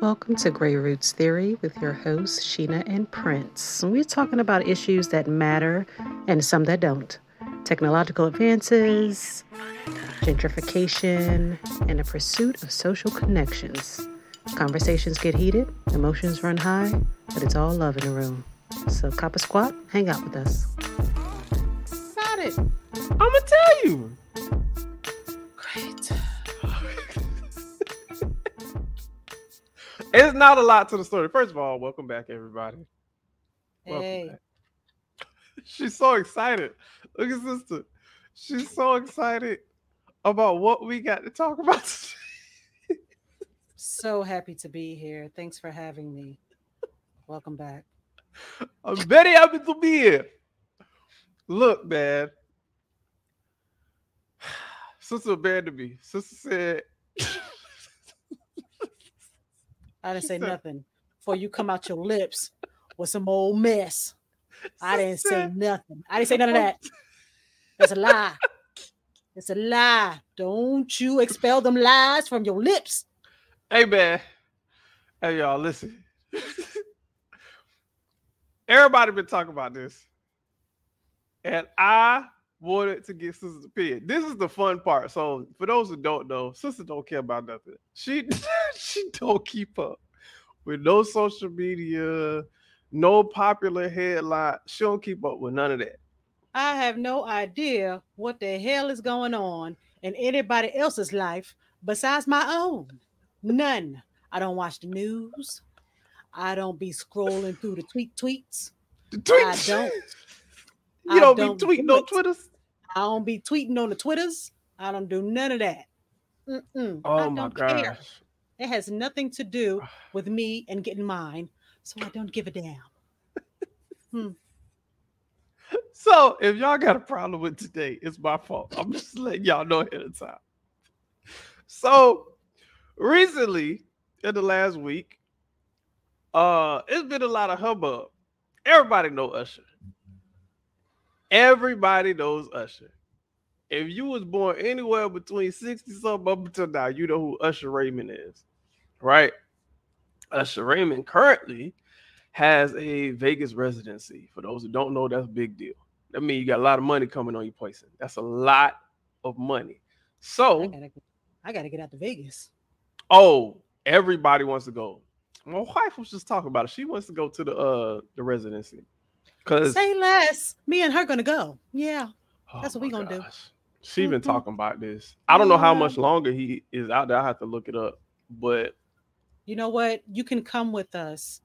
Welcome to Grey Roots Theory with your hosts, Shina and Pryns. We're talking about issues that matter and some that don't technological advances, gentrification, and the pursuit of social connections. Conversations get heated, emotions run high, but it's all love in the room. So, cop a squat, hang out with us. Got it. I'm gonna tell you. It's not a lot to the story. First of all, welcome back, everybody. Welcome Hey, back. She's so excited. Look at sister. She's so excited about what we got to talk about. today. so happy to be here. Thanks for having me. Welcome back. I'm very happy to be here. Look, man. Sister abandoned me. Sister said, I didn't She say said- nothing before you come out your lips with some old mess. I didn't say nothing. I didn't say none of that. That's a lie. It's a lie. Don't you expel them lies from your lips. Hey man. Hey y'all, listen. Everybody been talking about this. And I wanted to get Sister's opinion. This is the fun part. So for those who don't know, Sister don't care about nothing. She she don't keep up with no social media, no popular headline. She don't keep up with none of that. I have no idea what the hell is going on in anybody else's life besides my own. None. I don't watch the news. I don't be scrolling through the tweet tweets. The tweets. I don't. You don't, don't be tweeting do it. Twitters. I don't be tweeting on the Twitters. I don't do none of that. Mm-mm. I Oh my don't care. It has nothing to do with me and getting mine, so I don't give a damn. So if y'all got a problem with today, it's my fault. I'm just letting y'all know ahead of time. So recently, in the last week, uh, it's been a lot of hubbub. Everybody know Usher. Everybody knows Usher. If you was born anywhere between 60 something up until now, you know who Usher Raymond is, right? Usher Raymond currently has a Vegas residency. For those who don't know, that's a big deal. That means you got a lot of money coming on your person. That's a lot of money. I So, gotta, I gotta get out to Vegas. oh, everybody wants to go. My wife was just talking about it. She wants to go to the uh the residency. Cause Say less. Me and her gonna go. Yeah. oh that's what we gonna do. gosh. She been Mhm. talking about this. I don't know how much longer he is out there. I have to look it up. But You know what? You can come with us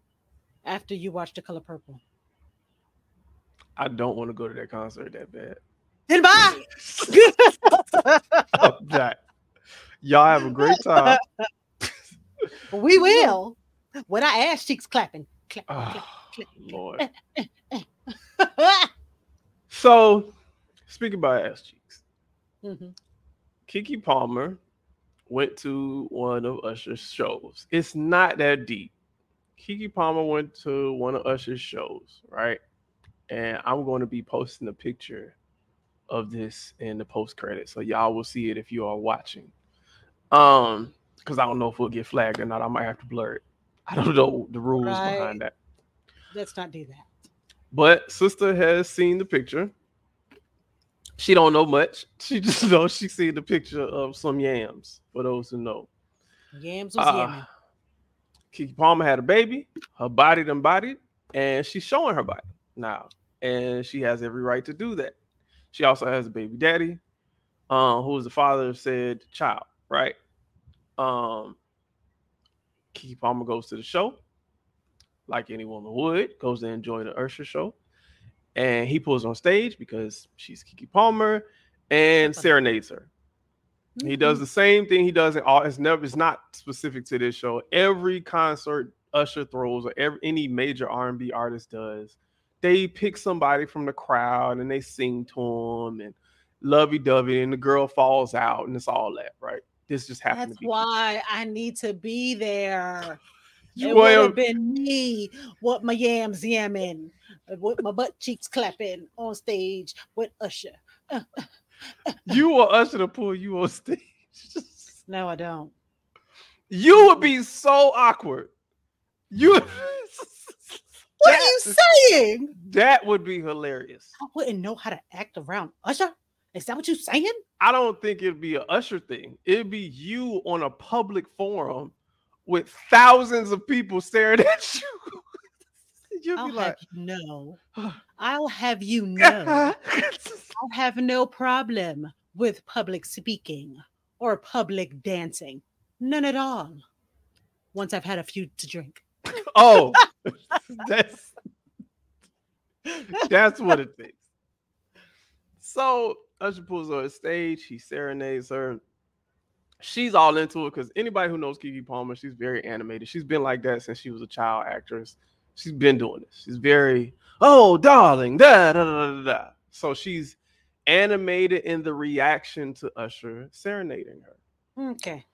after you watch The Color Purple. I don't want to go to that concert that bad. Then bye. I'm not. Y'all have a great time. we will. When I ass cheeks clapping. Clap, clap, Oh, clap, Lord. So, speaking about ass cheeks, Mhm. Keke Palmer went to one of Usher's shows. It's not that deep. Keke Palmer went to one of Usher's shows, right? And I'm going to be posting a picture of this in the post credit, so y'all will see it if you are watching. Um, because I don't know if we'll get flagged or not. I might have to blur it. I don't know the rules Right. behind that. Let's not do that. But sister has seen the picture. She don't know much. She just knows she seen the picture of some yams. For those who know, Yams was uh, yamming. Keke Palmer had a baby. Her body done bodied, and she's showing her body now, and she has every right to do that. She also has a baby daddy, um, who is the father of said child, right? Um, Keke Palmer goes to the show, like any woman would, goes to enjoy the Usher show, and he pulls on stage because she's Keke Palmer and serenades her. He mm-hmm. does the same thing he does in all. It's never. It's not specific to this show. Every concert Usher throws, or every any major R and B artist does, they pick somebody from the crowd and they sing to him and lovey dovey, and the girl falls out, and it's all that, right? This just happened That's to be. why I need to be there. You it would have been me with my yams yamming, uh, with my butt cheeks clapping on stage with Usher. you want Usher to pull you on stage. No, I don't. You would be so awkward. You. What That are you saying? That would be hilarious. I wouldn't know how to act around Usher. Is that what you're saying? I don't think it'd be a Usher thing. It'd be you on a public forum with thousands of people staring at you. You'd I'll be have like, you know. I'll have you know. I have no problem with public speaking or public dancing. None at all. Once I've had a few to drink. oh, that's that's what it takes. So Usher pulls on stage, he serenades her. She's all into it because anybody who knows Keke Palmer, she's very animated. She's been like that since she was a child actress. She's been doing this. She's very, oh, darling, da da da da da. So she's animated in the reaction to Usher serenading her. Okay.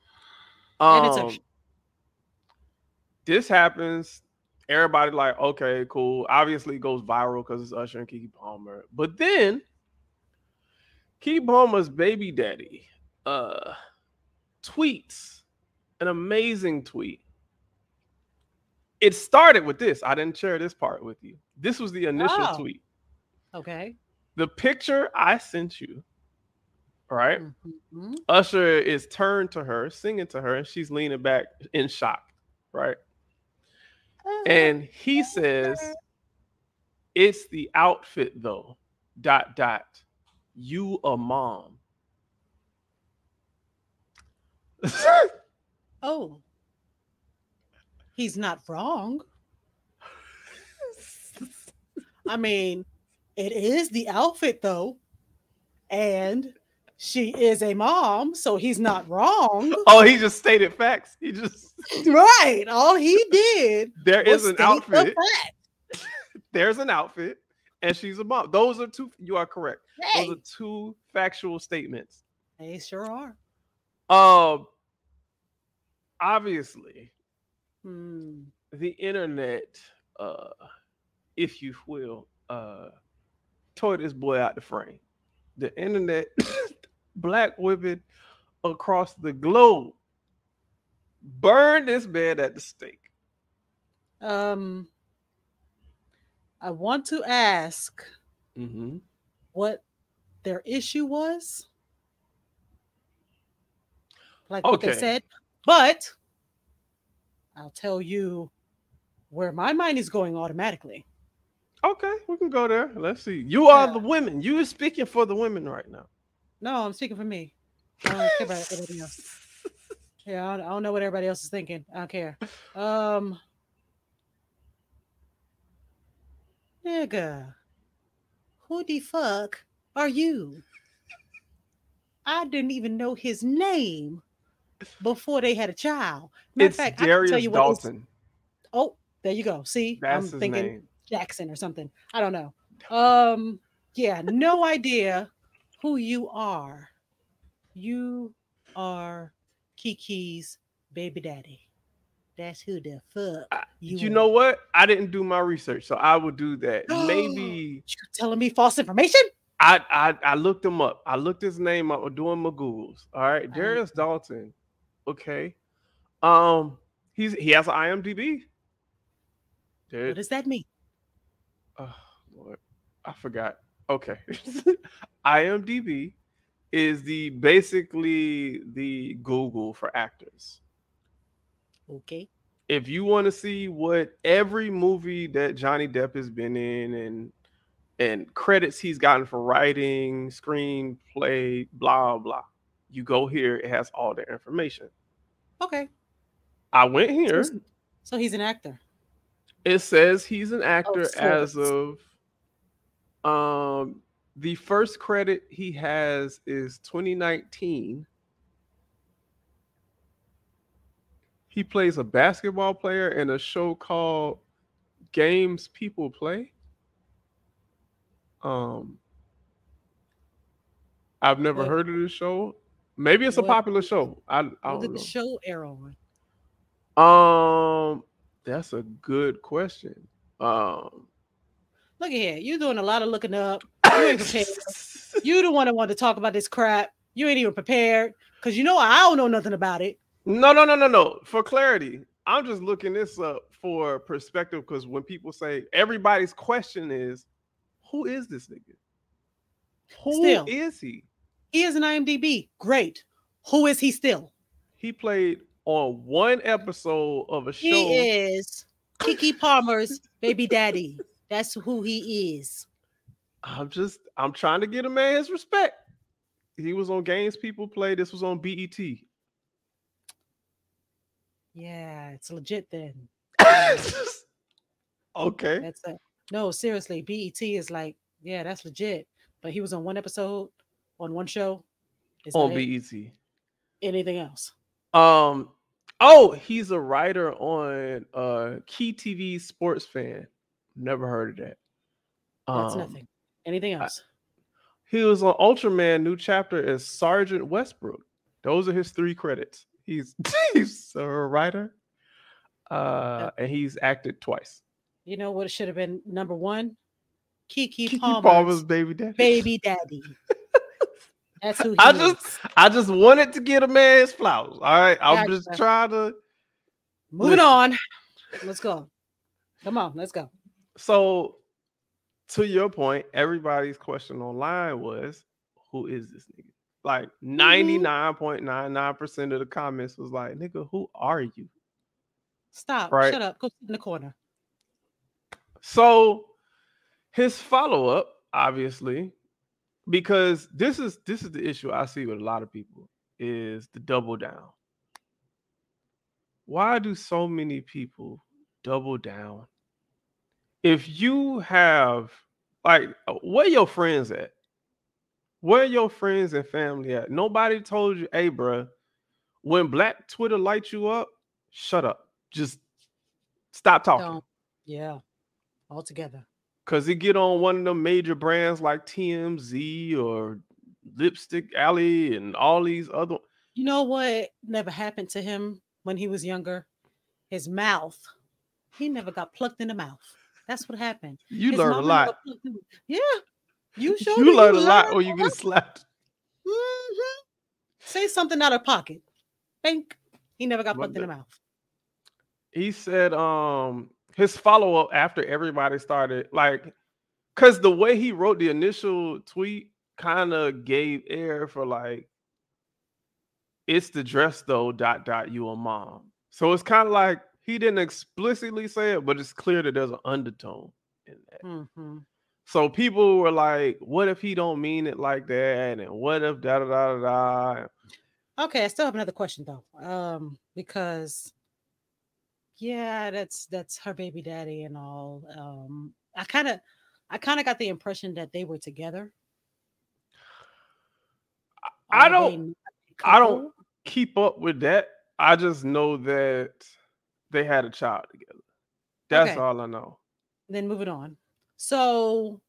Um, this happens. Everybody like, okay, cool. Obviously, it goes viral because it's Usher and Keke Palmer. But then, Keke Palmer's baby daddy uh, tweets an amazing tweet. It started with this. I didn't share this part with you. This was the initial Oh. tweet. Okay. The picture I sent you, right? Mhm. Usher is turned to her, singing to her, and she's leaning back in shock, right? And he says, It's the outfit though. Dot dot. You a mom. Oh. He's not wrong. I mean, it is the outfit though. And she is a mom, so he's not wrong. oh, he just stated facts. He just right. All he did There is an the outfit. There's an outfit, and she's a mom. Those are two. You are correct. Hey, Those are two factual statements. they sure are. Um, obviously, Hmm. the internet, uh, if you will, uh, tore this boy out the frame. The internet, black women across the globe, burned this man at the stake. Um, I want to ask Mm-hmm. what their issue was, like what they said, but I'll tell you where my mind is going automatically. Okay, we can go there. Let's see. You are Yeah. the women. You are speaking for the women right now. No, I'm speaking for me. I don't care about everybody else. Yeah, I don't, I don't know what everybody else is thinking. I don't care. Um, nigga, who the fuck are you? I didn't even know his name before they had a child. Matter of it's fact, I can tell Darius you what Daulton. Oh, there you go. See, That's I'm thinking name. Jackson or something. I don't know. Um, yeah, no idea who you are. You are Keke's baby daddy. That's who the fuck I- you, You know what? I didn't do my research, so I will do that. Maybe You telling me false information? I, I I looked him up. I looked his name up. Doing my googles. All right, Darius Daulton. Okay, um, he's he has an IMDb. There, What does that mean? oh, Lord, I forgot. Okay, IMDb is the basically the Google for actors. Okay. if you want to see what every movie that Johnny Depp has been in and and credits he's gotten for writing, screenplay, blah blah, you go here. It has all the information. Okay. I went So here. he's- So he's an actor. It says he's an actor as of um the first credit he has is 2019. He plays a basketball player in a show called Games People Play. Um I've never heard of this show. Maybe it's a popular show. I, I What don't did know. the show air on? Um that's a good question. Um Look at here. You're doing a lot of looking up. You ain't prepared. You the one that wanted to talk about this crap. You ain't even prepared because you know I don't know nothing about it. No, no, no, no, no. For clarity, I'm just looking this up for perspective because when people say everybody's question is, who is this nigga? Who Still. is he? He is an IMDb. Great. Who is he still? He played on one episode of a show. He is Keke Palmer's baby daddy. That's who he is. I'm just I'm trying to get a man his respect. He was on games people play. This was on BET. Yeah, it's legit then. okay. That's a no, seriously. BET is like, yeah, that's legit. But he was on one episode on one show. Is On it? BET. Anything else? Um oh, he's a writer on uh Key TV Sports Fan. Never heard of that. That's Um, nothing. Anything I- else? He was on Ultraman new chapter as Sergeant Westbrook. Those are his three credits. He's he's a writer. Uh and he's acted twice. You know what? It should have been number one. Keke, Keke Palmer's, Palmer's baby daddy. baby daddy. That's who I is. just I just wanted to get a man's flowers. All right. I'm Gotcha. just trying to Moving listen. on. Let's go. Come on, let's go. So, to your point, everybody's question online was, "Who is this nigga?" Like Mm-hmm. ninety nine point nine nine percent of the comments was like, "Nigga, who are you?" Stop. Right. Shut up. Go sit in the corner. So, his follow up, obviously, because this is this is the issue I see with a lot of people is the double down. Why do so many people double down? If you have like uh, where your friends at? Where your friends and family at? Nobody told you, hey, bruh, when black Twitter lights you up, shut up. Just stop talking. Don't. Yeah. All together. Cause he get on one of the major brands like TMZ or Lipstick Alley and all these other. You know what never happened to him when he was younger? His mouth. He never got plucked in the mouth. That's what happened. You His learn a lot. never plucked him- Yeah. You sure You learn a lot or you get slapped. Mhm. Say something out of pocket. Think he never got plucked in the mouth. He said um his follow up after everybody started like because the way he wrote the initial tweet kind of gave air for like it's the dress though dot dot you a mom. So it's kind of like he didn't explicitly say it, but it's clear that there's an undertone in that. hmm So people were like, "What if he don't mean it like that?" And what if da da da da da? Okay, I still have another question though. Um, because yeah, that's that's her baby daddy and all. Um, I kind of I kind of got the impression that they were together. I don't- I don't- Keep up with that. I just know that they had a child together. That's Okay. all I know. Then moving on. So,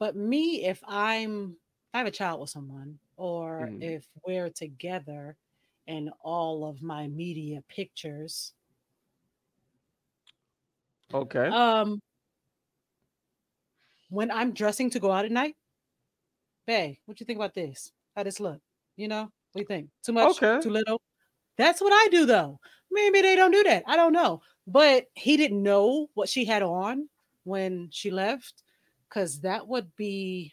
but me, if I'm if I have a child with someone, or Mhm. if we're together, and all of my media pictures Okay. Um, when I'm dressing to go out at night, Bay, what you think about this? How this look? You know, what do you think? Too much? Okay. Too little? That's what I do though. Maybe they don't do that. I don't know. But he didn't know what she had on when she left, because that would be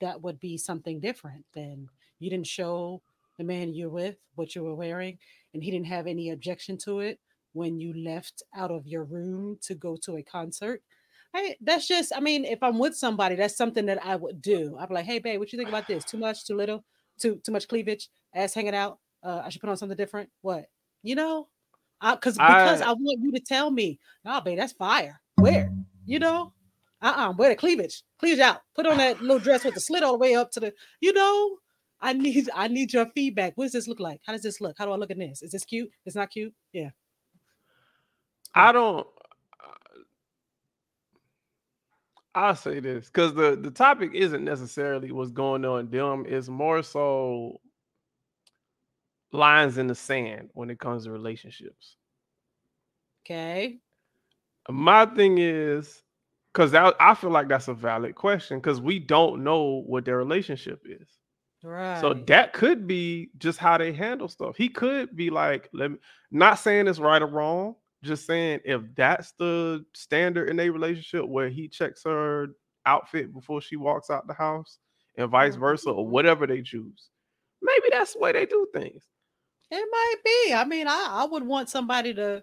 that would be something different than you didn't show the man you're with what you were wearing, and he didn't have any objection to it when you left out of your room to go to a concert. I, that's just, I mean, if I'm with somebody, that's something that I would do. I'd be like, hey, babe, what you think about this? Too much, too little, too too much cleavage, ass hanging out. Uh, I should put on something different. What? You know? I, cause because I- I want you to tell me, nah, babe, that's fire. Where? You know? Uh-uh, wear the cleavage, cleavage out. Put on that little dress with the slit all the way up to the, you know. I need I need your feedback. What does this look like? How does this look? How do I look in this? Is this cute? It's not cute? Yeah. I don't. I'll say this because the the topic isn't necessarily what's going on them. It's more so lines in the sand when it comes to relationships. Okay. My thing is because I feel like that's a valid question because we don't know what their relationship is. Right. So that could be just how they handle stuff. He could be like, let me not saying it's right or wrong, just saying if that's the standard in a relationship where he checks her outfit before she walks out the house and vice mm-hmm. versa, or whatever they choose. Maybe that's the way they do things. It might be. I mean, I, I would want somebody to,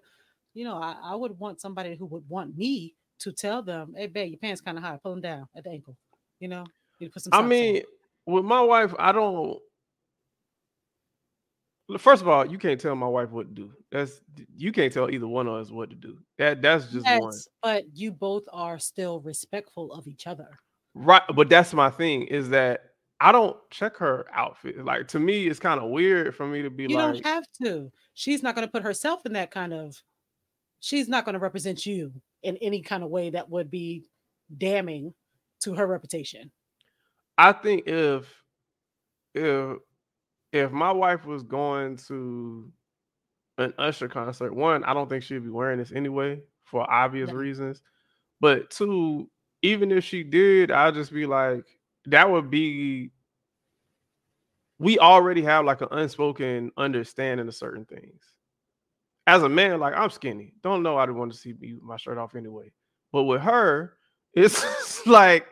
you know, I, I would want somebody who would want me to tell them, hey, babe, your pants kind of high, pull them down at the ankle. You know, you put some. I mean, on." With my wife, I don't. First of all, you can't tell my wife what to do. That's you can't tell either one of us what to do. That that's just one. But you both are still respectful of each other. Right, but that's my thing is that I don't check her outfit. Like to me, it's kind of weird for me to be You like, You don't have to. She's not going to put herself in that kind of. She's not going to represent you in any kind of way that would be damning to her reputation. I think if if if my wife was going to an Usher concert, one, I don't think she'd be wearing this anyway for obvious No. reasons. But two, even if she did, I'd just be like, that would be we already have like an unspoken understanding of certain things. As a man, like I'm skinny. Don't know I don't want to see me my shirt off anyway. But with her, it's like,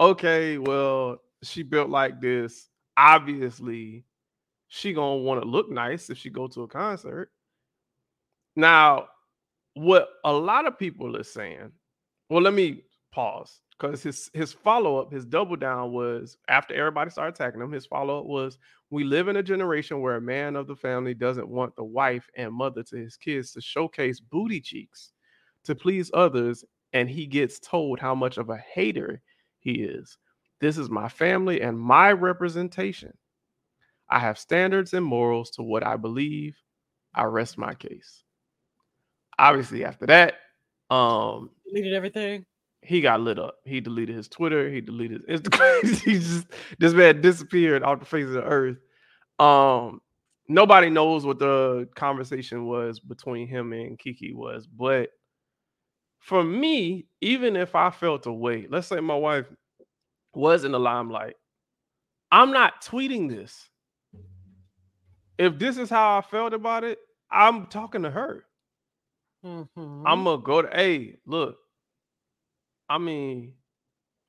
okay, well, she built like this. Obviously, she gonna want to look nice if she go to a concert. Now, what a lot of people are saying, well, let me pause because his his follow up, his double down was after everybody started attacking him. His follow up was, "We live in a generation where a man of the family doesn't want the wife and mother to his kids to showcase booty cheeks to please others, and he gets told how much of a hater he is. This is my family and my representation. I have standards and morals to what I believe. I rest my case." Obviously, after that, um, Deleted everything. he got lit up. He deleted his Twitter. He deleted his Instagram. he just this man disappeared off the face of the earth. Um, nobody knows what the conversation was between him and Keke was, but for me, even if I felt a way, let's say my wife was in the limelight, I'm not tweeting this. If this is how I felt about it, I'm talking to her. Mhm. I'm gonna go to hey, look. I mean,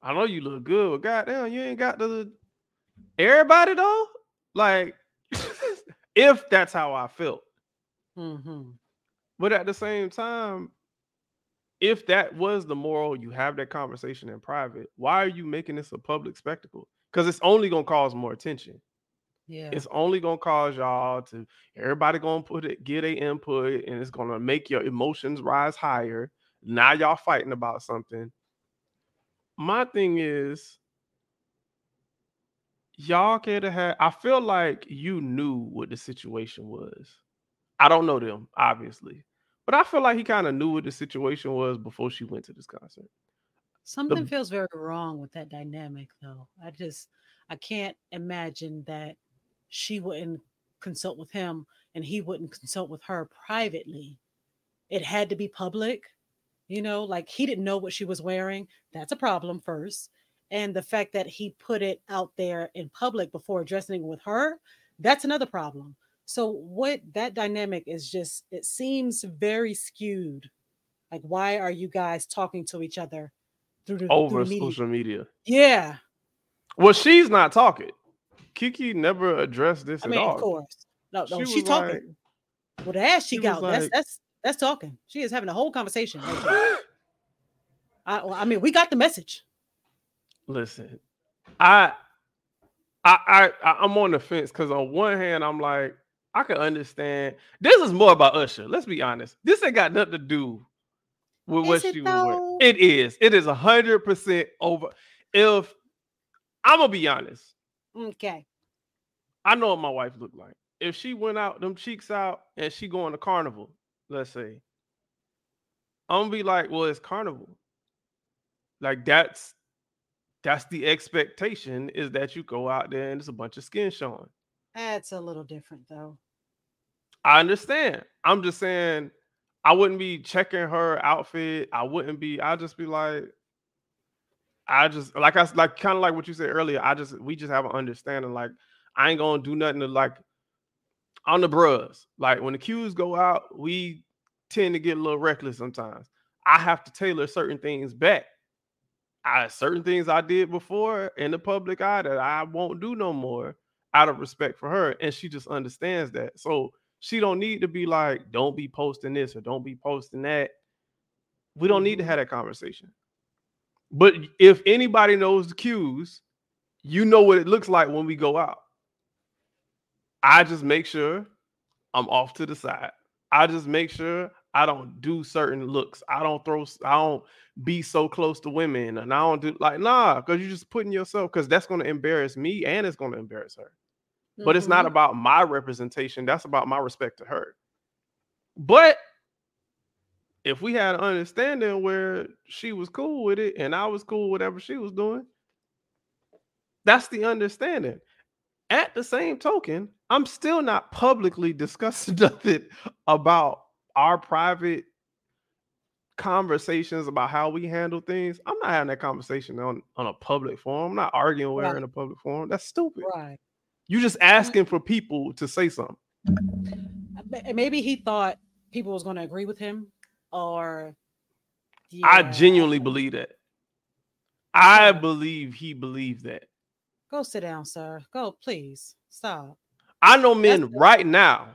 I know you look good, but goddamn, you ain't got the everybody though. Like, if that's how I felt, Mhm. but at the same time, if that was the moral, you have that conversation in private. Why are you making this a public spectacle? Because it's only gonna cause more attention. Yeah. It's only gonna cause y'all to everybody gonna put it, get a input, and it's gonna make your emotions rise higher. Now y'all fighting about something. My thing is, y'all could have had. I feel like you knew what the situation was. I don't know them, obviously, but I feel like he kind of knew what the situation was before she went to this concert. Something feels very wrong with that dynamic, though. I just, I can't imagine that she wouldn't consult with him and he wouldn't consult with her privately. It had to be public, you know, like he didn't know what she was wearing. That's a problem first. And the fact that he put it out there in public before addressing it with her, that's another problem. So, what that dynamic is just, it seems very skewed. Like, why are you guys talking to each other through the, Over the media? social media. Yeah, Well, she's not talking. Keke never addressed this I at mean, all. of course. No, no, She talking. like- Well, the ass she cheek was out. that's that's that's talking. She is having a whole conversation. I, well, I mean, we got the message. Listen, I, I, I- I'm on the fence because on one hand, I'm like, I can understand. This is more about Usher. Let's be honest. This ain't got nothing to do with what Is it she was wearing. It is. It is a hundred percent over. If I'm gonna be honest, Okay. I know what my wife looked like. If she went out, them cheeks out, and she going to carnival, let's say, I'm gonna be like, well, it's carnival. Like that's that's the expectation is that you go out there and it's a bunch of skin showing. That's a little different though. I understand. I'm just saying I wouldn't be checking her outfit. I wouldn't be, I'd just be like, I just like I like kind of like what you said earlier. I just we just have an understanding. Like I ain't gonna do nothing to like on the bros. Like when the cues go out, we tend to get a little reckless sometimes. I have to tailor certain things back. I certain things I did before in the public eye that I won't do no more out of respect for her, and she just understands that. So she don't need to be like, don't be posting this or don't be posting that. We don't need to Mhm. have that conversation. But if anybody knows the cues, you know what it looks like when we go out. I just make sure I'm off to the side. I just make sure I don't do certain looks. I don't throw. I don't be so close to women, and I don't do like nah, because you're just putting yourself. Because that's going to embarrass me, and it's going to embarrass her. But it's not Mhm. about my representation. That's about my respect to her. But if we had an understanding where she was cool with it and I was cool with whatever she was doing, that's the understanding. At the same token, I'm still not publicly discussing nothing about our private conversations about how we handle things. I'm not having that conversation on, on a public forum. I'm not arguing with her Right. in a public forum. That's stupid. Right. You just asking for people to say something. Maybe he thought people was going to agree with him, or I genuinely believe that. I believe he believed that. Go sit down, sir. Go, please. Stop. I know men That's right now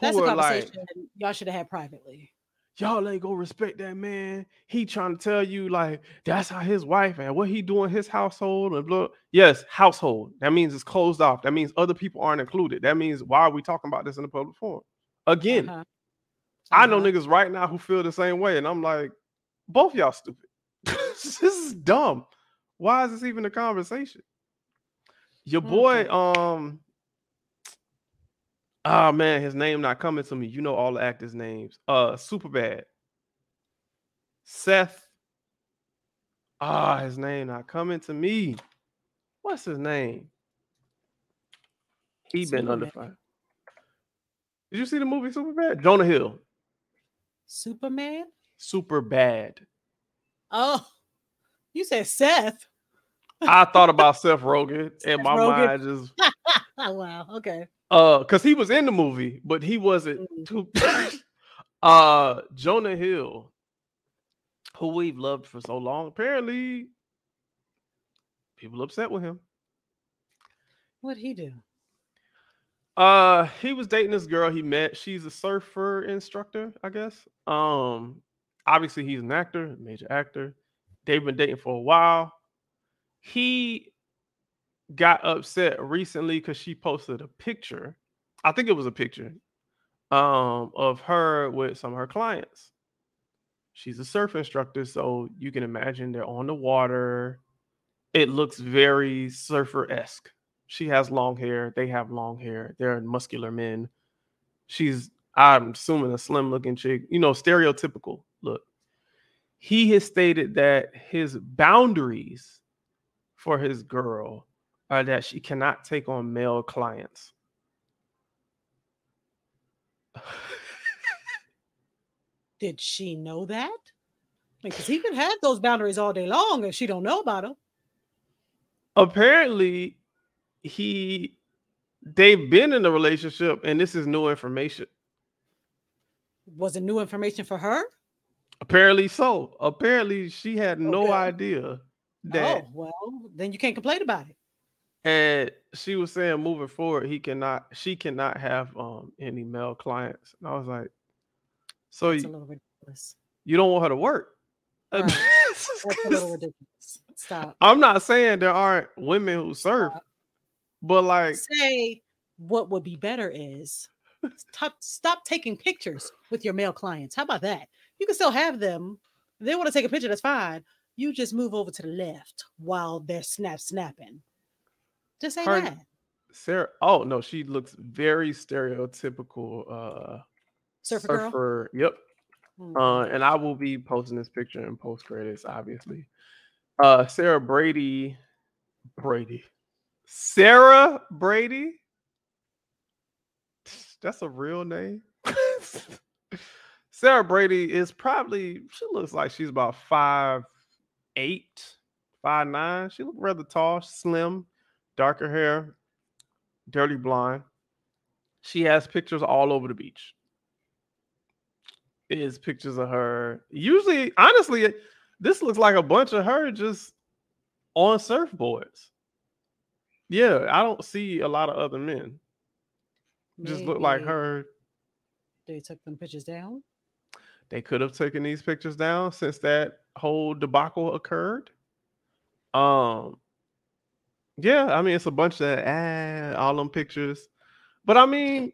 That's who a are like, y'all should have had privately. Y'all ain't gonna respect that man. He trying to tell you like that's how his wife and what he doing his household and blah. Yes, household. That means it's closed off. That means other people aren't included. That means why are we talking about this in the public forum? Again, Uh-huh. I know Uh-huh. niggas right now who feel the same way, and I'm like, both y'all stupid. this is dumb. Why is this even a conversation? Your boy, Okay. um, oh man, his name not coming to me. You know all the actors' names. Uh, super bad. Seth. Ah, his name not coming to me. What's his name? He been under Superman. fire. Did you see the movie Super Bad? Jonah Hill. Superman? Super bad. Oh, you said Seth. I thought about Seth Rogen, and my Rogen. mind just Oh, wow. Okay. Uh, because he was in the movie, but he wasn't Mhm. too. uh, Jonah Hill, who we've loved for so long, apparently people upset with him. What'd he do? Uh, he was dating this girl he met. She's a surfer instructor, I guess. Um, obviously he's an actor, major actor. They've been dating for a while. He got upset recently because she posted a picture. I think it was a picture um of her with some of her clients. She's a surf instructor, so you can imagine they're on the water. It looks very surfer-esque. She has long hair. They have long hair. They're muscular men. She's, I'm assuming, a slim looking chick, you know, stereotypical look. He has stated that his boundaries for his girl are that she cannot take on male clients. Did she know that? Because he could have those boundaries all day long if she don't know about them. Apparently, he they've been in a relationship and this is new information. Was it new information for her? Apparently so. Apparently she had no Okay. idea oh, that Oh, well, then you can't complain about it. And she was saying moving forward he cannot she cannot have um any male clients. And I was like, so you, ridiculous. you don't want her to work. Right. That's a little ridiculous. Stop. I'm not saying there aren't women who surf, but like Say what would be better is stop, stop taking pictures with your male clients. How about that? You can still have them. If they want to take a picture, that's fine. You just move over to the left while they're snap snapping. Just say Her- that. Sarah, oh no, she looks very stereotypical uh Surfer girl. Yep. Mm. Uh, and I will be posting this picture in post credits, obviously. Uh, Sarah Brady, Brady, Sarah Brady. That's a real name. Sarah Brady is probably. She looks like she's about five eight, five nine. She looked rather tall, slim, darker hair, dirty blonde. She has pictures all over the beach. It is pictures of her. Usually, honestly, this looks like a bunch of her just on surfboards. Yeah, I don't see a lot of other men. Just look like her. They took them pictures down. They could have taken these pictures down since that whole debacle occurred. Um, yeah, I mean it's a bunch of ah, all them pictures, but I mean,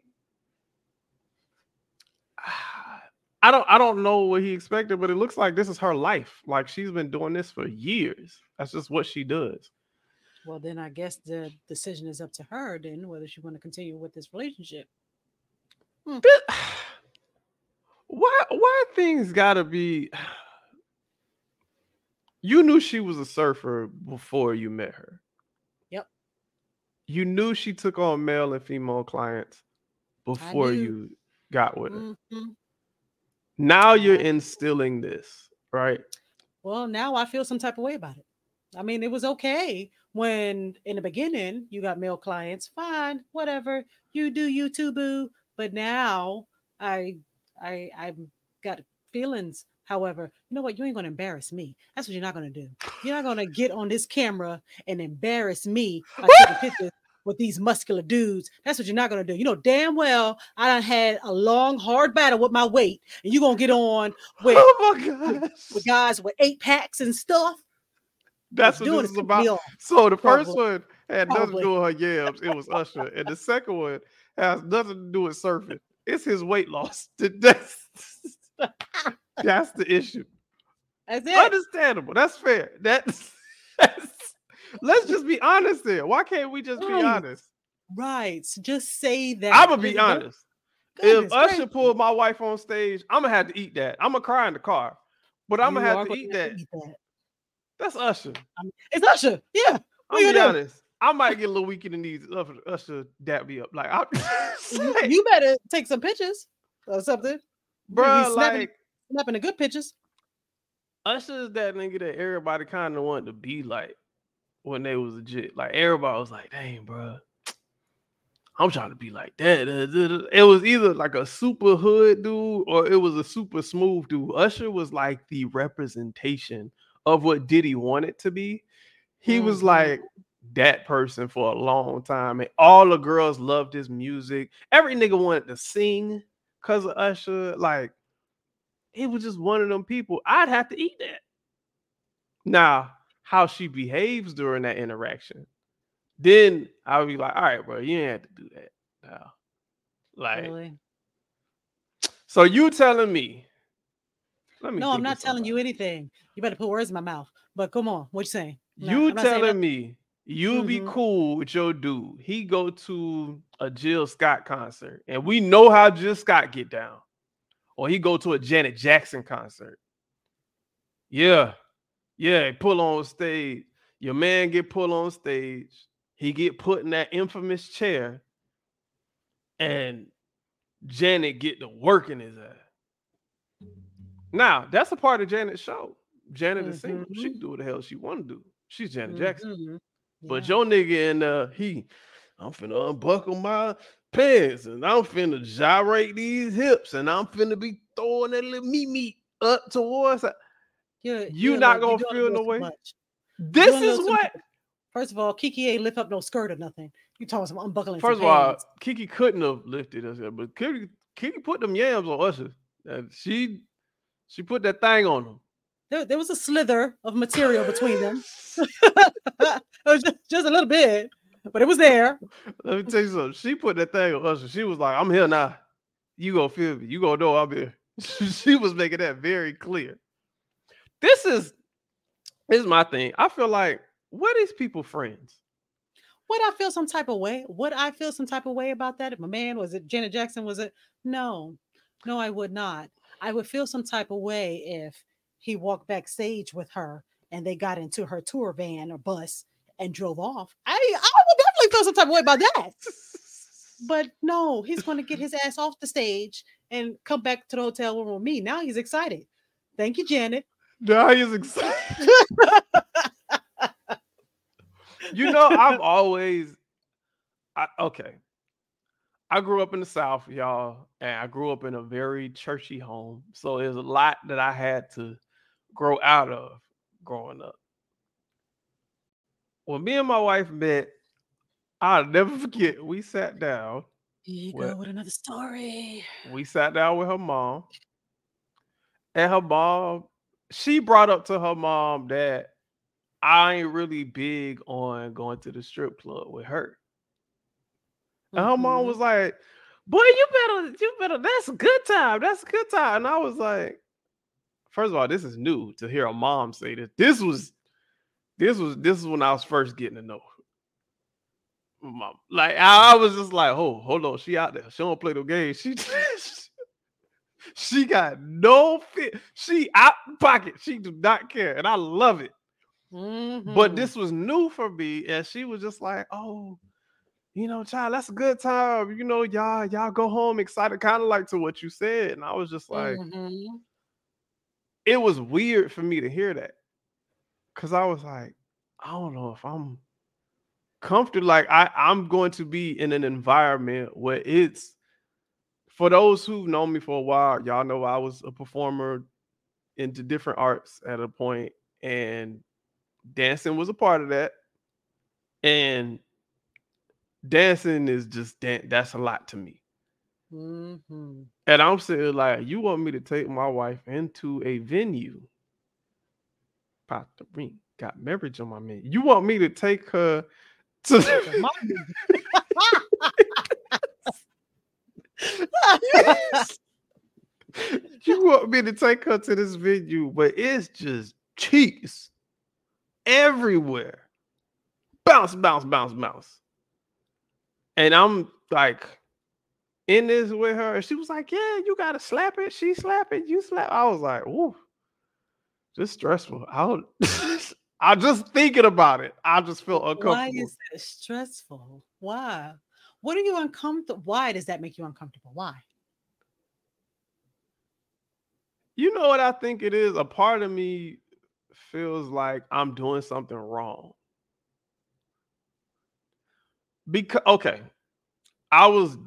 I don't I don't know what he expected, but it looks like this is her life. Like she's been doing this for years. That's just what she does. Well, then I guess the decision is up to her then whether she want to continue with this relationship. Th- Why why things gotta be you knew she was a surfer before you met her. You knew she took on male and female clients before you got with her. Mhm. Now you're instilling this, right? Well, now I feel some type of way about it. I mean, it was okay when in the beginning you got male clients, fine, whatever, you do you too, boo. But now I I I've got feelings. However, you know what? You ain't gonna embarrass me. That's what you're not gonna do. You're not gonna get on this camera and embarrass me by taking pictures with these muscular dudes. That's what you're not gonna do. You know damn well I done had a long, hard battle with my weight, and you're gonna get on with Oh my gosh. with guys with eight packs and stuff. That's Doing what this is about. So the first Probably. one had nothing Probably. to do with her yams. It was Usher. and the second one has nothing to do with surfing. It's his weight loss. That's, that's the issue. That's it. Understandable. That's fair. That's, that's let's just be honest there. Why can't we just be honest? Right. Just say that. I'm gonna be honest. goodness if Usher gracious. pulled my wife on stage, I'm gonna have to eat that. I'm gonna cry in the car, but I'm gonna have to eat that. eat that. That's Usher. Um, it's Usher. Yeah. I'm gonna be honest. I might get a little weak in the knees. Usher, Usher dap me up. Like, I, You, you better take some pictures or something. bro, snapping- like Snapping the good pictures. Usher is that nigga that everybody kind of wanted to be like when they was legit. Like everybody was like, "Dang, bro, I'm trying to be like that." Uh, duh, duh." It was either like a super hood dude or it was a super smooth dude. Usher was like the representation of what Diddy wanted to be. He was Mhm. like that person for a long time, and all the girls loved his music. Every nigga wanted to sing because of Usher. Like he was just one of them people. I'd have to eat that. Now, how she behaves during that interaction, then I'll be like, all right, bro, you ain't have to do that. Now, like, Really? so you telling me? Let me. No, I'm not telling you anything. You better put words in my mouth. But come on, what you saying? No, You I'm telling me you be Mhm. cool with your dude? He go to a Jill Scott concert, and we know how Jill Scott get down, or he go to a Janet Jackson concert. Yeah, yeah, pull on stage. Your man get pulled on stage. He get put in that infamous chair, and Janet get to work in his ass. Now that's a part of Janet's show. Janet is single. She can do what the hell she want to do. She's Janet Jackson. Mhm. But Yeah. your nigga and uh he, I'm finna unbuckle my pants and I'm finna gyrate these hips and I'm finna be throwing that little meat meat up towards. her. You're- you you're not little- gonna feel no way? This is what. First of all, Keke ain't lift up no skirt or nothing. You talking some unbuckling. First of some all, pants. Keke couldn't have lifted us, but Keke, Keke put them yams on us. And she she put that thing on him. there, there was a slither of material between them. it was just, just a little bit, but it was there. Let me tell you something. She put that thing on us. She was like, I'm here now. You gonna feel me. You gonna know I'm here. she was making that very clear. This is this is my thing. I feel like what is people friends? Would I feel some type of way? Would I feel some type of way about that? If my man was it Janet Jackson? Was it? No, no, I would not. I would feel some type of way if he walked backstage with her and they got into her tour van or bus and drove off. I, I would definitely feel some type of way about that. But no, he's going to get his ass off the stage and come back to the hotel room with me. Now he's excited. Thank you, Janet. Now he's excited. you know, I've always, I, okay. I grew up in the South, y'all, and I grew up in a very churchy home. So there's a lot that I had to grow out of growing up. When me and my wife met, I'll never forget. We sat down. Here you go with another story. We sat down with her mom, and her mom, she brought up to her mom that I ain't really big on going to the strip club with her. And her mom Mhm. was like, Boy, you better, you better, that's a good time. That's a good time. And I was like, first of all, this is new to hear a mom say this. This was, this was, this is when I was first getting to know mom. Like I, I was just like, oh, hold on, she out there. She don't play no games. She she got no fit. She out pocket. She do not care. And I love it. But Mhm. this was new for me, and she was just like, "Oh, you know, child, that's a good time. You know, y'all, y'all go home excited, kind of like to what you said." And I was just like, Mhm. it was weird for me to hear that, because I was like, I don't know if I'm comfortable. Like, I I'm going to be in an environment where it's for those who've known me for a while. Y'all know I was a performer into different arts at a point, and dancing was a part of that. And dancing is just dan- that's a lot to me. Mhm. And I'm saying, like, you want me to take my wife into a venue? Pop the ring, got marriage on my menu. You want me to take her to Take her mommy. you want me to take her to this venue, but it's just cheeks everywhere. Bounce, bounce, bounce, bounce. And I'm like in this with her. She was like, Yeah, you gotta slap it. She slap it, you slap. I was like, Ooh, just stressful. I don't I just thinking about it. I just feel uncomfortable. Why is that stressful? Why? What are you uncomfortable? Why does that make you uncomfortable? Why? You know what I think it is? A part of me feels like I'm doing something wrong. Because okay, I was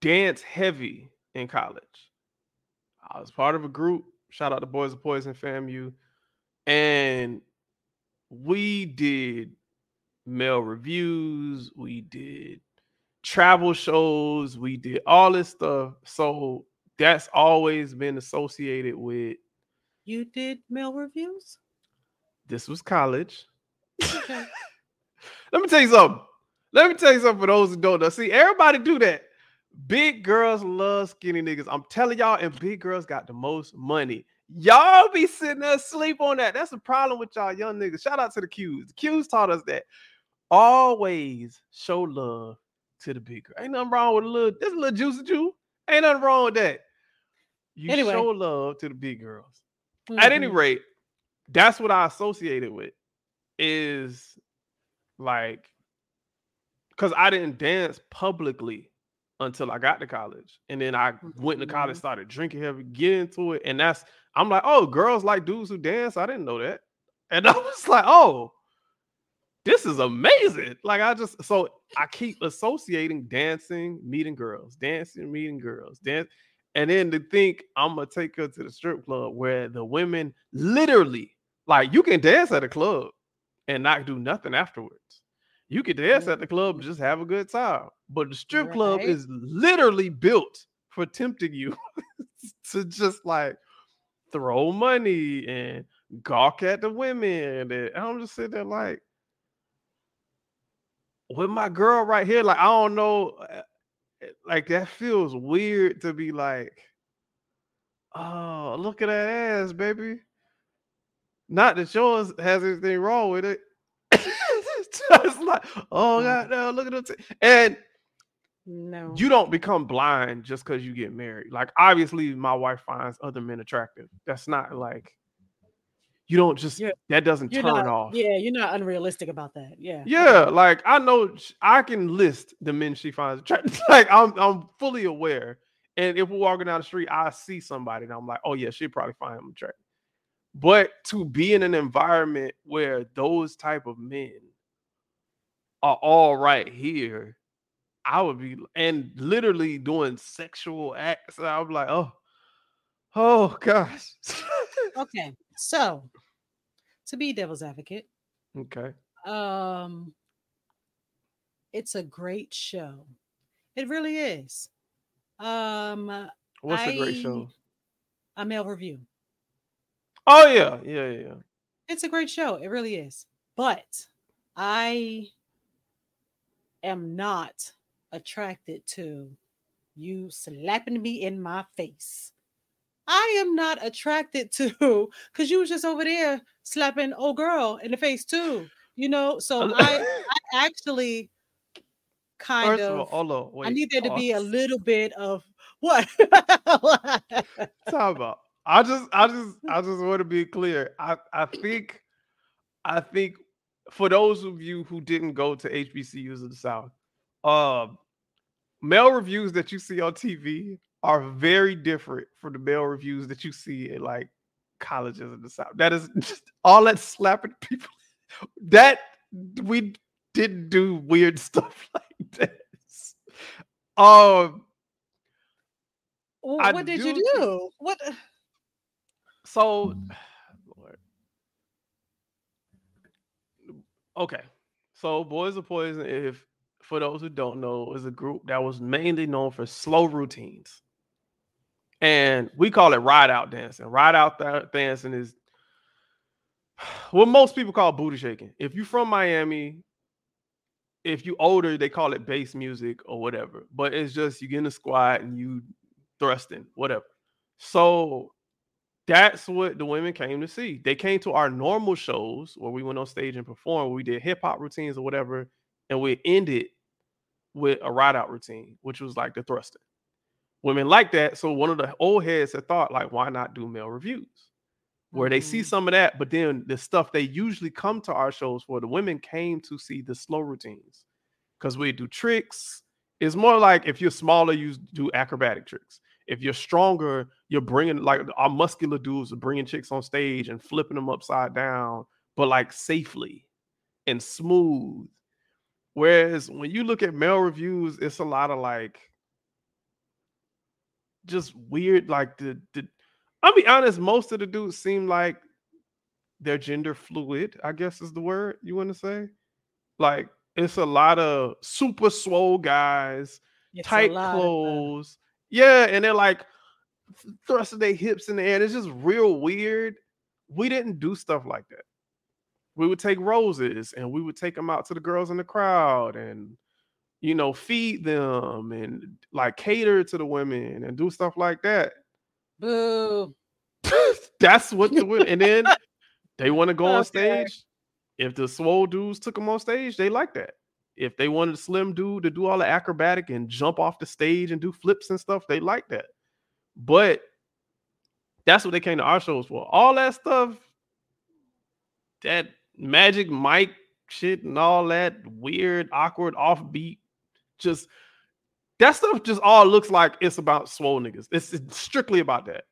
dance heavy in college. I was part of a group. Shout out to Boys of Poison FAMU. And we did male reviews, we did travel shows, we did all this stuff. So that's always been associated with You did mail reviews? this was college. Okay. Let me tell you something. Let me tell you something for those who don't know. See, everybody do that. Big girls love skinny niggas. I'm telling y'all, and big girls got the most money. Y'all be sitting there asleep on that. That's the problem with y'all young niggas. Shout out to the Qs. The Qs taught us that. Always show love to the big girl. Ain't nothing wrong with a little, this a little juicy Jew. Ain't nothing wrong with that. You Anyway. show love to the big girls. At any Mhm. rate, that's what I associated with is like because I didn't dance publicly until I got to college. And then I went to college, Mhm. started drinking heavy, get into it. And that's I'm like, oh, girls like dudes who dance. I didn't know that. And I was like, oh, this is amazing. Like I just so I keep associating dancing, meeting girls, dancing, meeting girls, dance. And then to think I'm gonna take her to the strip club where the women literally like you can dance at a club and not do nothing afterwards. You can dance at the club and just have a good time. But the strip club is literally built for tempting you to just like throw money and gawk at the women. And I'm just sitting there like, with my girl right here, like I don't know, uh, like that feels weird to be like, oh, look at that ass, baby. Not that yours has anything wrong with it. just like, oh Mhm. god, no, look at it. And No. you don't become blind just because you get married. Like, obviously, my wife finds other men attractive. That's not like you don't just Yeah. that doesn't turn not, off. Yeah, you're not unrealistic about that. Yeah. Yeah, like I know I can list the men she finds. Like I'm I'm fully aware. And if we're walking down the street, I see somebody and I'm like, oh yeah, she probably find him attractive. But to be in an environment where those type of men are all right here, I would be and literally doing sexual acts. I'm like, oh, oh gosh. Okay, so to be devil's advocate, okay. um, it's a great show. It really is. Um, What's a great show? a male review. Oh yeah, yeah, yeah. yeah. It's a great show. It really is. But I am not attracted to you slapping me in my face. I am not attracted to because you was just over there slapping old girl in the face too. You know, so I, I actually kind First of of all. Wait, I need there to be a little bit of what? Talk about. I just, I just, I just want to be clear. I, I think, I think, for those of you who didn't go to HBCUs of the South, um, male reviews that you see on TV are very different from the male reviews that you see at like colleges in the South. That is just all that slapping people. That we didn't do weird stuff like this. Um. I what did you do think- do? What? So, Lord. Okay. So, Boys of Poison, if for those who don't know, is a group that was mainly known for slow routines. And we call it ride out dancing. Ride out da- dancing is what most people call booty shaking. If you're from Miami, if you older, they call it bass music or whatever. But it's just you get in a squat and you thrusting, whatever. So that's what the women came to see. They came to our normal shows where we went on stage and performed. We did hip hop routines or whatever, and we ended with a ride out routine, which was like the thrusting. Women like that. So one of the old heads had thought, like, why not do male reviews? Where they see Mhm. some of that, but then the stuff they usually come to our shows for, the women came to see the slow routines because we do tricks. It's more like if you're smaller, you do acrobatic tricks. If you're stronger, you're bringing like our muscular dudes are bringing chicks on stage and flipping them upside down, but like safely and smooth. Whereas when you look at male reviews, it's a lot of like just weird, like the the. I'll be honest, most of the dudes seem like they're gender fluid. I guess is the word you want to say. Like it's a lot of super swole guys It's tight clothes. yeah, and they're like thrusting their hips in the air. It's just real weird. We didn't do stuff like that. We would take roses and we would take them out to the girls in the crowd and you know feed them and like cater to the women and do stuff like that. boo. That's what the women and then they want to go on stage. If the swole dudes took them on stage, they like that. If they wanted a slim dude to do all the acrobatic and jump off the stage and do flips and stuff, they like that. But that's what they came to our shows for. All that stuff, that Magic Mike shit and all that weird, awkward, offbeat, just that stuff just all looks like it's about swole niggas. It's, it's strictly about that.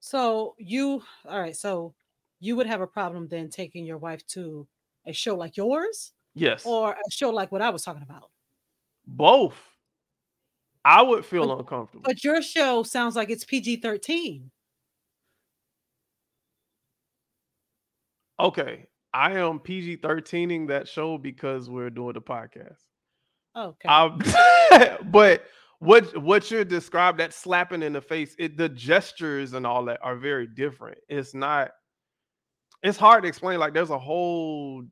So you all right? So you would have a problem then taking your wife to a show like yours Yes. or a show like what I was talking about. Both. I would feel But- uncomfortable. But your show sounds like it's PG thirteen. okay. I am PG 13ing that show because we're doing the podcast. Okay. Um, but what what you're described that slapping in the face, it the gestures and all that are very different. It's not. It's hard to explain. Like there's a whole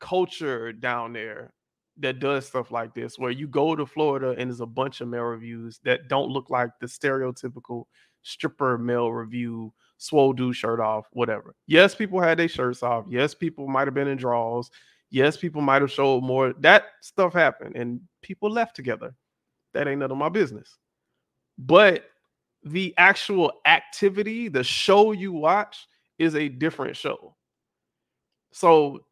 culture down there that does stuff like this, where you go to Florida and there's a bunch of male reviews that don't look like the stereotypical stripper male review, swole dude shirt off, whatever. Yes, people had their shirts off. Yes, people might have been in draws. Yes, people might have showed more. That stuff happened and people left together. That ain't none of my business. But the actual activity, the show you watch, is a different show. So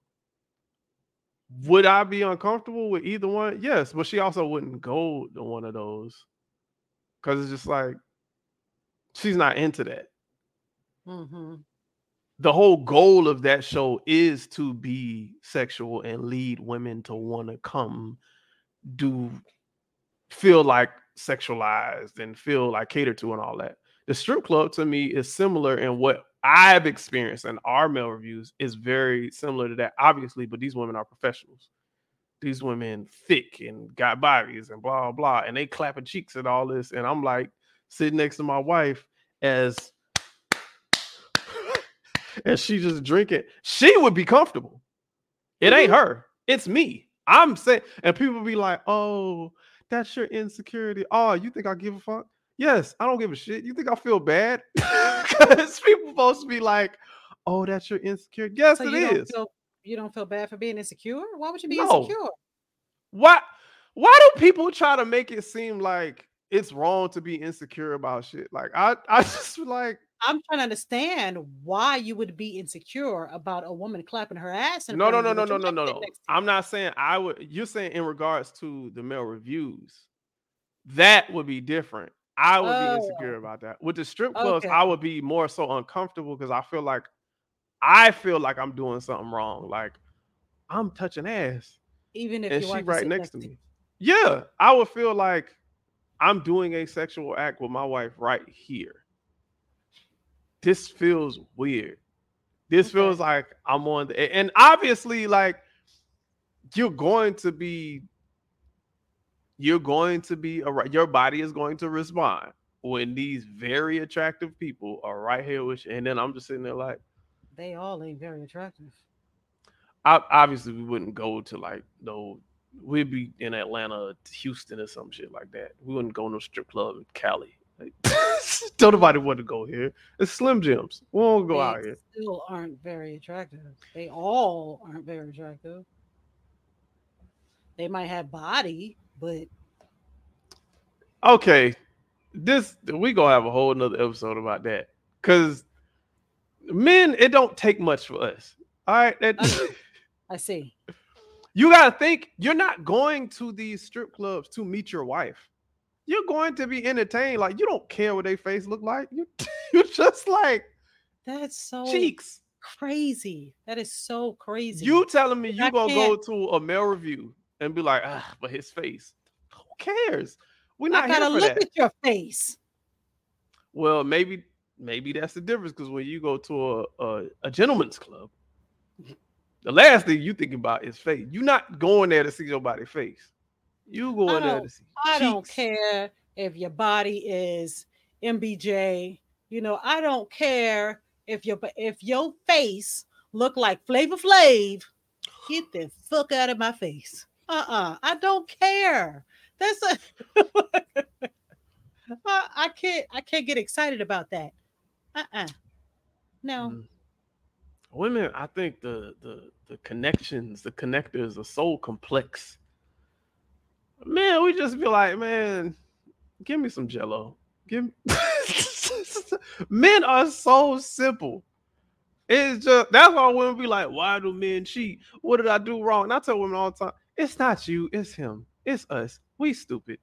would I be uncomfortable with either one? Yes, but she also wouldn't go to one of those because it's just like she's not into that. hmm the whole goal of that show is to be sexual and lead women to want to come do feel like sexualized and feel like catered to and all that. The strip club to me is similar in what I've experienced and our male reviews is very similar to that, obviously, but these women are professionals. These women thick and got bodies and blah blah, and they clapping cheeks and all this. And I'm like sitting next to my wife as and she just drinking. She would be comfortable. It ain't mm-hmm. her. It's me. I'm saying, and people be like, "Oh, that's your insecurity. Oh, you think I give a fuck? Yes, I don't give a shit. You think I feel bad? Because people supposed to be like, "Oh, that's your insecurity." Yes, it is. So it you don't is. feel you don't feel bad for being insecure? Why would you be No. insecure? Why? Why do people try to make it seem like it's wrong to be insecure about shit? Like I, I just like I'm trying to understand why you would be insecure about a woman clapping her ass. No, no, no, no, no, no, no, no. next to you. I'm not saying I would. You're saying in regards to the male reviews, that would be different. I would be insecure Oh. about that. With the strip clubs, Okay. I would be more so uncomfortable because I feel like I feel like I'm doing something wrong. Like I'm touching ass, Even if and she right next to me. Yeah, I would feel like I'm doing a sexual act with my wife right here. This feels weird. This Okay. feels like I'm on the and obviously like you're going to be you're going to be a, your body is going to respond when these very attractive people are right here with you. And then I'm just sitting there like They all ain't very attractive. ob- obviously we wouldn't go to like no we'd be in Atlanta, Houston, or some shit like that. We wouldn't go to a strip club in Cali. Like, don't nobody want to go here. It's Slim Jims. We won't go they out here. still aren't very attractive. They all aren't very attractive. They might have body, but Okay, this we gonna have a whole nother episode about that because men, it don't take much for us. All right, that. I see. you gotta think you're not going to these strip clubs to meet your wife. You're going to be entertained. Like you don't care what their face look like. You you just like That's so cheeks. crazy. That is so crazy. You telling me you I gonna go can't- to a male review and be like, ah, but his face. Who cares? We're I not here gotta for look that. at your face. Well, maybe maybe that's the difference because when you go to a, a a gentleman's club, the last thing you think about is face. You're not going there to see somebody's face. You going there don't- to see. I don't care if your body is MBJ. You know, I don't care if your if your face look like Flavor Flav. Get the fuck out of my face. Uh-uh. I don't care. That's a I, I can't I can't get excited about that. Uh-uh. No. Mm. Women, I think the the the connections, the connectors are so complex. Man, we just be like, man, give me some jello. Give me... men are so simple. It's just that's why women be like, why do men cheat? What did I do wrong? And I tell women all the time, it's not you, it's him, it's us. We stupid.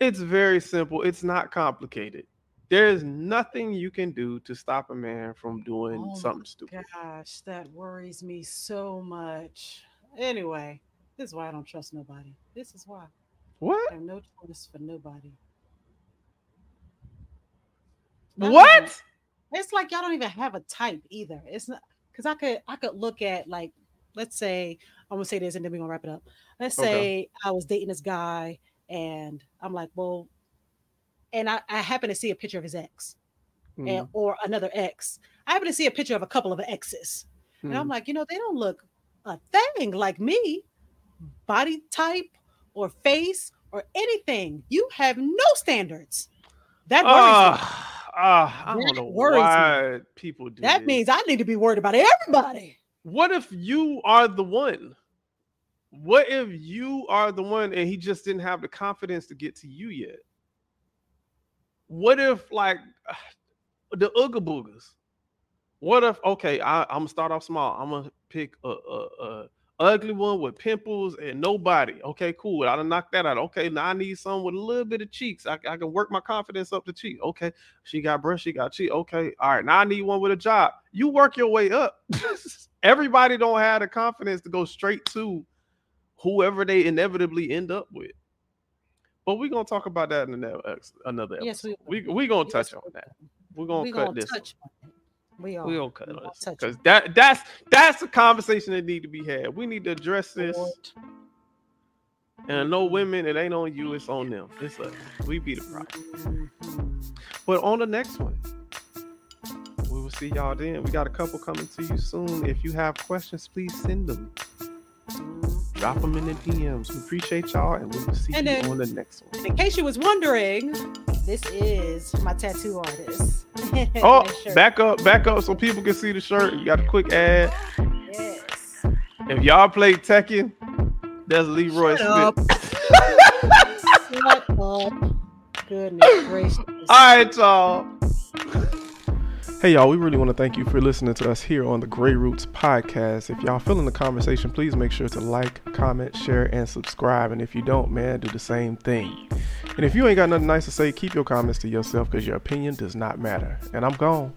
It's very simple, it's not complicated. There is nothing you can do to stop a man from doing Oh something stupid. Gosh, that worries me so much. Anyway, this is why I don't trust nobody. This is why. What? I have no choice for nobody. Not even- What? It's like y'all don't even have a type either. It's not because I could I could look at like let's say I'm gonna say this and then we're gonna wrap it up. Let's Okay. say I was dating this guy and I'm like, well, and I, I happen to see a picture of his ex Mm, and, or another ex. I happen to see a picture of a couple of exes. And I'm mm. like, you know, they don't look a thing like me, body type or face or anything. You have no standards. That worries me. Ah, ah, I That don't know worries me. why people do That this. means I need to be worried about everybody. what if you are the one? What if you are the one and he just didn't have the confidence to get to you yet? What if like the Ooga Boogers? What if okay, I, I'm gonna start off small. I'm gonna pick a, a, a ugly one with pimples and nobody. Okay, cool. I done knocked that out. Okay, now I need someone with a little bit of cheeks. I, I can work my confidence up to cheek. Okay, she got breast, she got cheek. Okay, all right. Now I need one with a job. You work your way up. Everybody don't have the confidence to go straight to whoever they inevitably end up with. But we're gonna talk about that in another another episode. Yes, we we we gonna touch yes, on that. We're gonna we cut gonna this. Touch. We all, We gonna cut this because that that's that's a conversation that need to be had. We need to address this. And no women, it ain't on you, it's on them. It's us. We be the problem. But on the next one, we will see y'all then. We got a couple coming to you soon. If you have questions, please send them. Drop them in the DMs. We appreciate y'all, and we will see and you then, on the next one. In case you was wondering, this is my tattoo artist. oh, back up, back up, so people can see the shirt. You got a quick ad. Yes. If y'all play Tekken, that's Leroy Shut Smith. Up. Shut up. Goodness gracious. All right, y'all. Hey y'all, we really want to thank you for listening to us here on the Grey Roots podcast. If y'all feeling the conversation, please make sure to like, comment, share, and subscribe. And if you don't, man, do the same thing. And if you ain't got nothing nice to say, keep your comments to yourself because your opinion does not matter. And I'm gone.